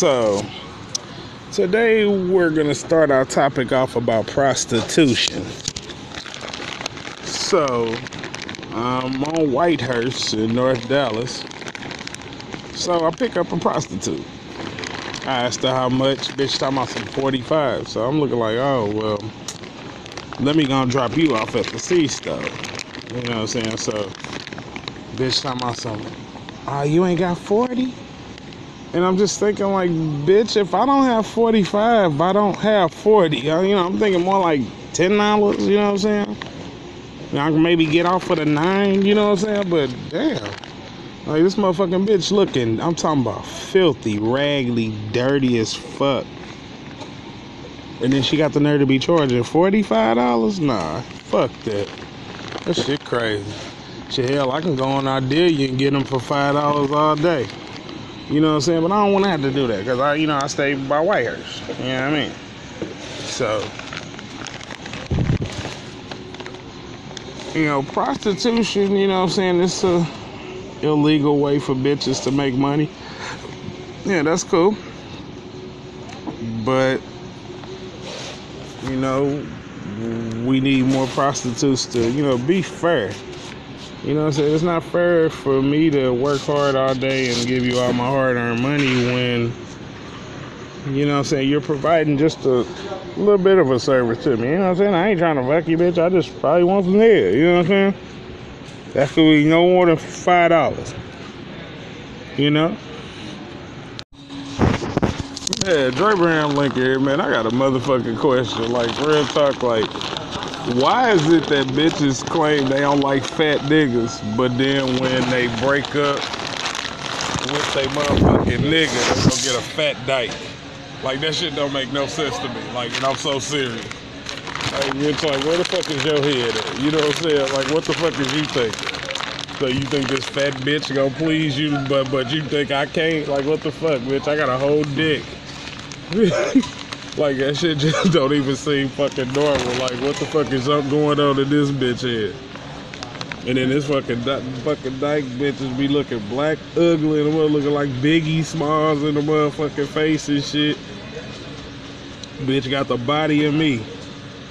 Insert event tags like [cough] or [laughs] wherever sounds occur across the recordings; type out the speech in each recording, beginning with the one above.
So, today we're going to start our topic off about prostitution. So, I'm on Whitehurst in North Dallas. So, I pick up a prostitute. I asked her how much. Bitch, talking about some 45. So, I'm looking like, oh, well, let me go and drop you off at the C stove. You know what I'm saying? So, bitch, talking about some, oh, you ain't got 40? And I'm just thinking, like, bitch, if I don't have 45, I don't have 40. Uh, you know, I'm thinking more like $10, you know what I'm saying? I can maybe get off for the nine, you know what I'm saying? But damn. Like, this motherfucking bitch looking, I'm talking about filthy, raggedy, dirty as fuck. And then she got the nerve to be charging $45? Nah, fuck that. That shit crazy. Shit, hell, I can go on Ideal and get them for $5 all day. You know what I'm saying? But I don't want to have to do that because I, you know, I stay by Whitehurst. You know what I mean? So, you know, prostitution. You know what I'm saying? It's a illegal way for bitches to make money. Yeah, that's cool. But you know, we need more prostitutes to, you know, be fair. You know what I'm saying? It's not fair for me to work hard all day and give you all my hard earned money when, you know what I'm saying, you're providing just a little bit of a service to me. You know what I'm saying? I ain't trying to fuck you, bitch. I just probably want some head. You know what I'm saying? That could be no more than $5. You know? Yeah, Dre Brown Link here, man. I got a motherfucking question. Like, real talk, like, why is it that bitches claim they don't like fat niggas, but then when they break up with a motherfucking nigga, they gonna get a fat dyke? Like that shit don't make no sense to me. Like, and I'm so serious. Like, it's like, where the fuck is your head at? You know what I'm saying? Like, what the fuck is you thinking? So you think this fat bitch gonna please you, but but you think I can't? Like, what the fuck, bitch? I got a whole dick. [laughs] Like that shit just [laughs] don't even seem fucking normal. Like what the fuck is up going on in this bitch head? And then this fucking fucking dyke bitches be looking black, ugly, and the looking like Biggie Smalls in the motherfucking face and shit. Bitch got the body of me,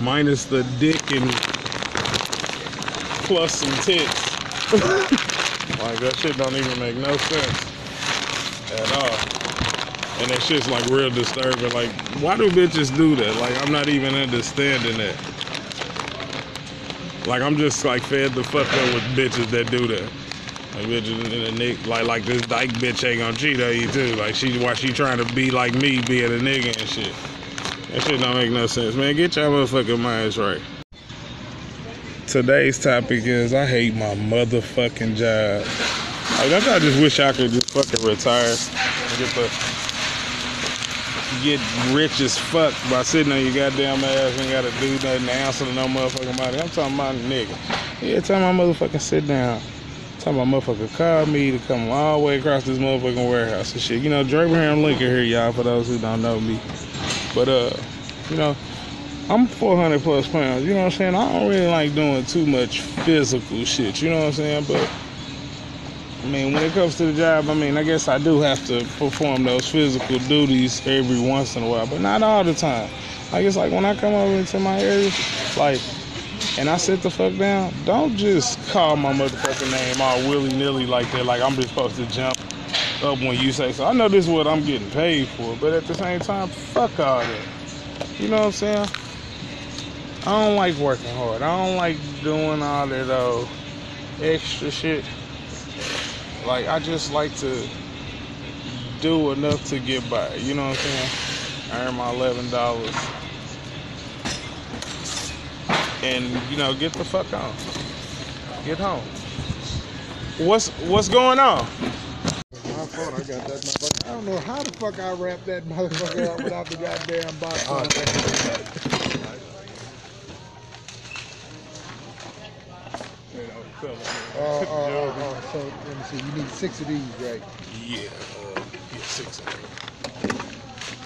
minus the dick and plus some tits. [laughs] like that shit don't even make no sense. And that shit's like real disturbing. Like, why do bitches do that? Like, I'm not even understanding that. Like, I'm just like fed the fuck up with bitches that do that. Like bitches in a nick, like like this dyke bitch ain't gonna cheat on you too. Like she, why she trying to be like me, being a nigga and shit. That shit don't make no sense, man. Get your motherfucking minds right. Today's topic is I hate my motherfucking job. Like I just wish I could just fucking retire and get the get rich as fuck by sitting on your goddamn ass and gotta do nothing answer to no motherfucking body. I'm talking about nigga. Yeah, tell my motherfucking sit down. Talking about motherfucker call me to come all the way across this motherfucking warehouse and shit. You know, Dre Abraham Lincoln here, y'all, for those who don't know me. But uh, you know, I'm 400 plus pounds. You know what I'm saying? I don't really like doing too much physical shit. You know what I'm saying? But I mean, when it comes to the job, I mean, I guess I do have to perform those physical duties every once in a while, but not all the time. I guess like when I come over into my area, like, and I sit the fuck down, don't just call my motherfucking name all willy nilly like that, like I'm just supposed to jump up when you say so. I know this is what I'm getting paid for, but at the same time, fuck all that. You know what I'm saying? I don't like working hard. I don't like doing all that uh, extra shit. Like I just like to do enough to get by. You know what I'm saying? I earn my eleven dollars. And you know, get the fuck on. Get home. What's what's going on? My fault, I got that motherfucker. I don't know how the fuck I wrapped that motherfucker up without the goddamn box. Oh, Uh, uh, uh, uh, so let me see. You need six of these, right? Yeah, uh, yeah, six of them.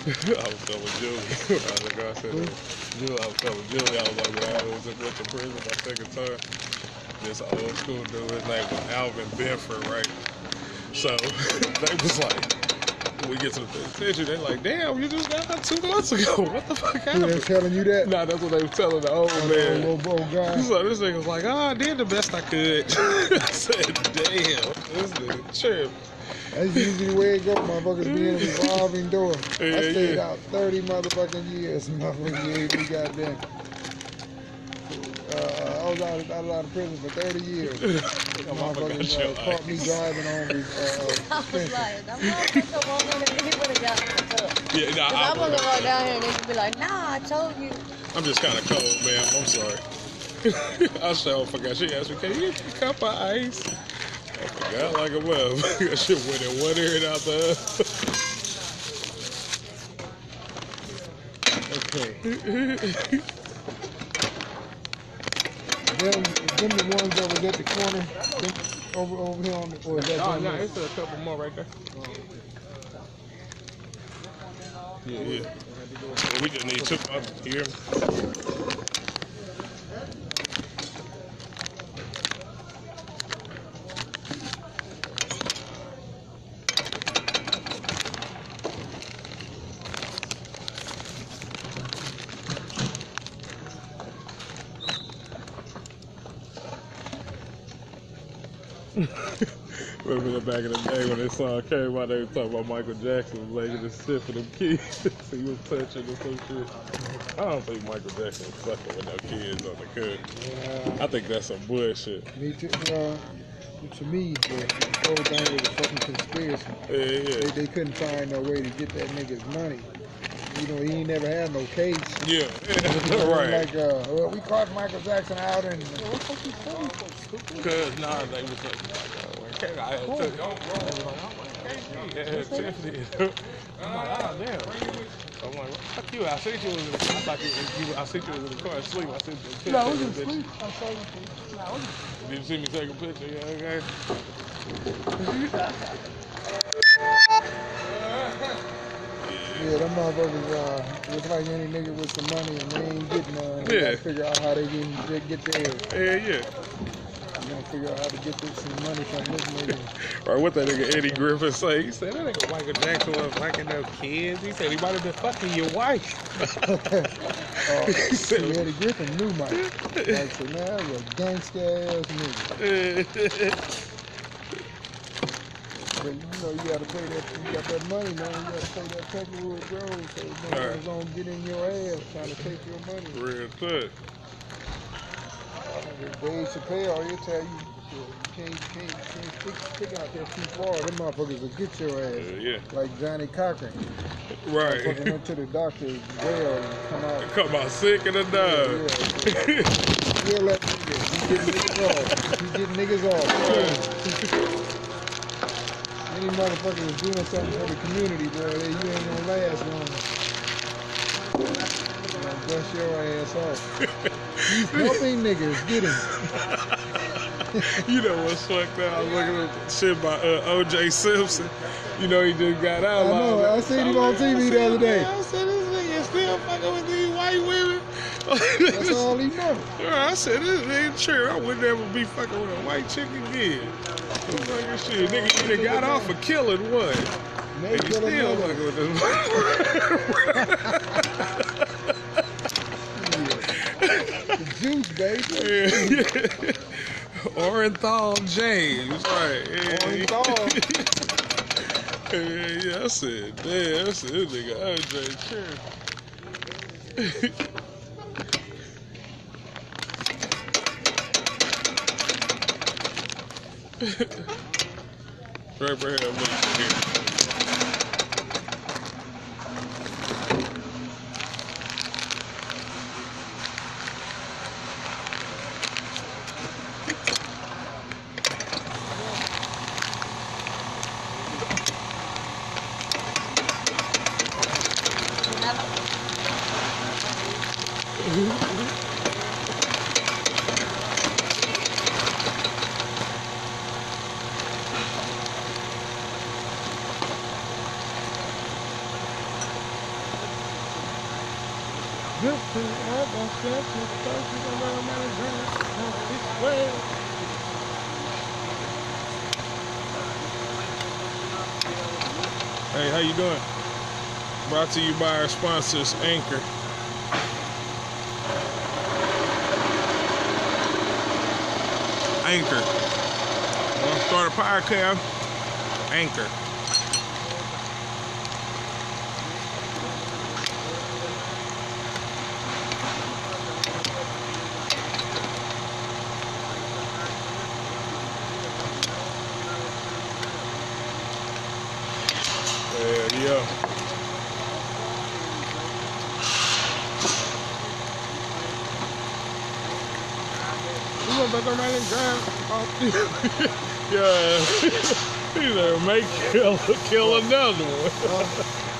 [laughs] I was telling Julie. [laughs] I was like, I said, Julie, I was telling Julie, I was like, when I was went to prison my second time, this old school dude, his name was Alvin Benford, right? So [laughs] they was like, we get to the penitentiary, they're like, damn, you just got out two months ago. [laughs] What the fuck happened? is telling you that? Nah, that's what they were telling the old Oh, man. little bro guy. So this nigga was like, oh, I did the best I could. [laughs] I said, damn, this nigga trip. That's usually the way it go. Motherfuckers be in a [laughs] revolving door. Yeah, I stayed yeah. out 30 motherfucking years. Motherfucking years, we goddamn. Uh, I was out, out, out of prison for 30 years. Motherfuckers uh, caught me driving on the uh, I was like, that motherfucker won't let me would have got the cup. Yeah, nah, I I, want to walk down here and they could be like, nah, I told you. I'm just kind of cold, man. I'm sorry. [laughs] I sure forgot. She asked me, can you get a cup of ice? I forgot like a motherfucker. [laughs] Shit went in one ear and out the [laughs] Okay. Them, them the ones that was at the corner, them, over over here on the, or is that Oh, no, there? it's a couple more right there. Yeah, yeah. Well, we just need two up uh, here. Remember the back in the day when they saw came out, they were talking about Michael Jackson was laying this shit for them kids. [laughs] he was touching or some shit. I don't think Michael Jackson was fucking with no kids on the cook. Yeah. I think that's some bullshit. Me too. Uh, to me, the whole thing was a fucking conspiracy. Yeah, They, they couldn't find no way to get that nigga's money. You know, he ain't never had no case. Yeah, [laughs] right. Like, uh, well, we caught Michael Jackson out and Because, nah, they was like, when K- I had took, they was like, oh, my KG, yeah, Tiffany. [laughs] I'm like, ah, damn. I'm like, fuck you. I seen you in the car. I thought you, you I seen you in the car asleep. I seen you. No, I was asleep. I saw you. No, I was Did you see me take a picture? Yeah, okay. [laughs] Yeah, them motherfuckers, uh, it's like any nigga with some money and they ain't getting none. They Yeah. gotta figure out how they get, they get theirs. Yeah, yeah. You gotta figure out how to get this some money from this nigga. [laughs] Or what that nigga Eddie Griffin say? He said that nigga Michael Jackson was fucking no kids. He said he might have been fucking your wife. Uh, [laughs] [laughs] He said- see, Eddie Griffin knew Mike. Like, so that was a gangsta ass nigga. But you know, you gotta pay that, you got that money, man. You gotta pay that Peckerwood Road so motherfuckers Right. don't get in your ass trying to take your money. Real good. Dave Chappelle, he'll tell you, you can't, can't, can't stick, stick out there too far. Them motherfuckers will get your Yeah, ass. yeah. Like Johnnie Cochran. Right. Motherfucker went to the doctor as well and come out. Come out sick and the dog. Still that nigga. He getting niggas off. He getting niggas off. [laughs] [laughs] Any motherfucker is doing something for the community, bro, you ain't gonna last long. You gonna bust your ass off. [laughs] He's helping niggas get him. you know what's fucked up? I was looking at shit by uh, O.J. Simpson. You know he just got out. I know, like, I seen him on TV the other day. I said this nigga still fucking with these white women. That's all he know. [laughs] I said this ain't true. I would never be fucking with a white chick again. Shit, nigga, you done got off for killing one. May And you still fucking with this. Juice, baby. yeah. Orenthal James, right? Yeah. Orenthal. Yeah, [laughs] yeah, I said, damn, I said, this nigga OJ true. [laughs] right, right here. This is what I'm saying. This is what I'm Hey, how you doing? Brought to you by our sponsors, Anchor. Anchor. Want to start a podcast? Anchor. Yeah, yeah. You want to around and drive off the- Yeah. [laughs] He's there, make kill, kill another one. Oh.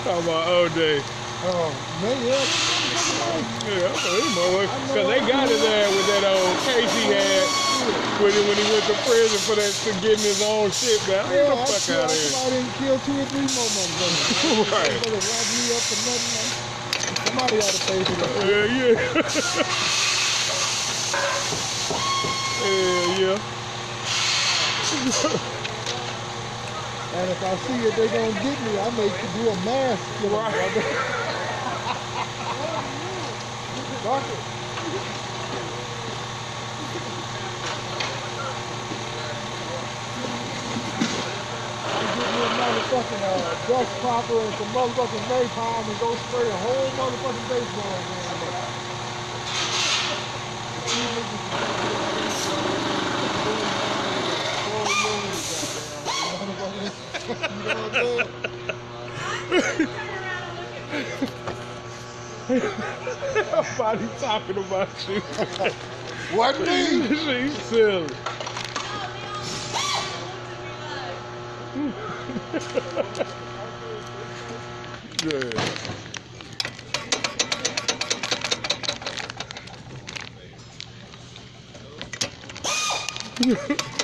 How about OJ. Oh, man, yeah. Yeah, because they got it there with that old case he had when he, when he went to prison for that for getting his own shit back. Get Yeah, the oh, I fuck out of here. somebody didn't kill two or three more motherfuckers. [laughs] Right. Mother rob me up for nothing. Somebody ought to pay for that. Yeah, yeah. [laughs] yeah, yeah. And if I see it, they gonna get me. I may do a mass killing, Right. brother. Doctor. Motherfucking uh, dust popper and some motherfucking napalm and go spray a whole motherfucking baseball game. Nobody talking about you. What me? She's silly. yeah. [laughs] I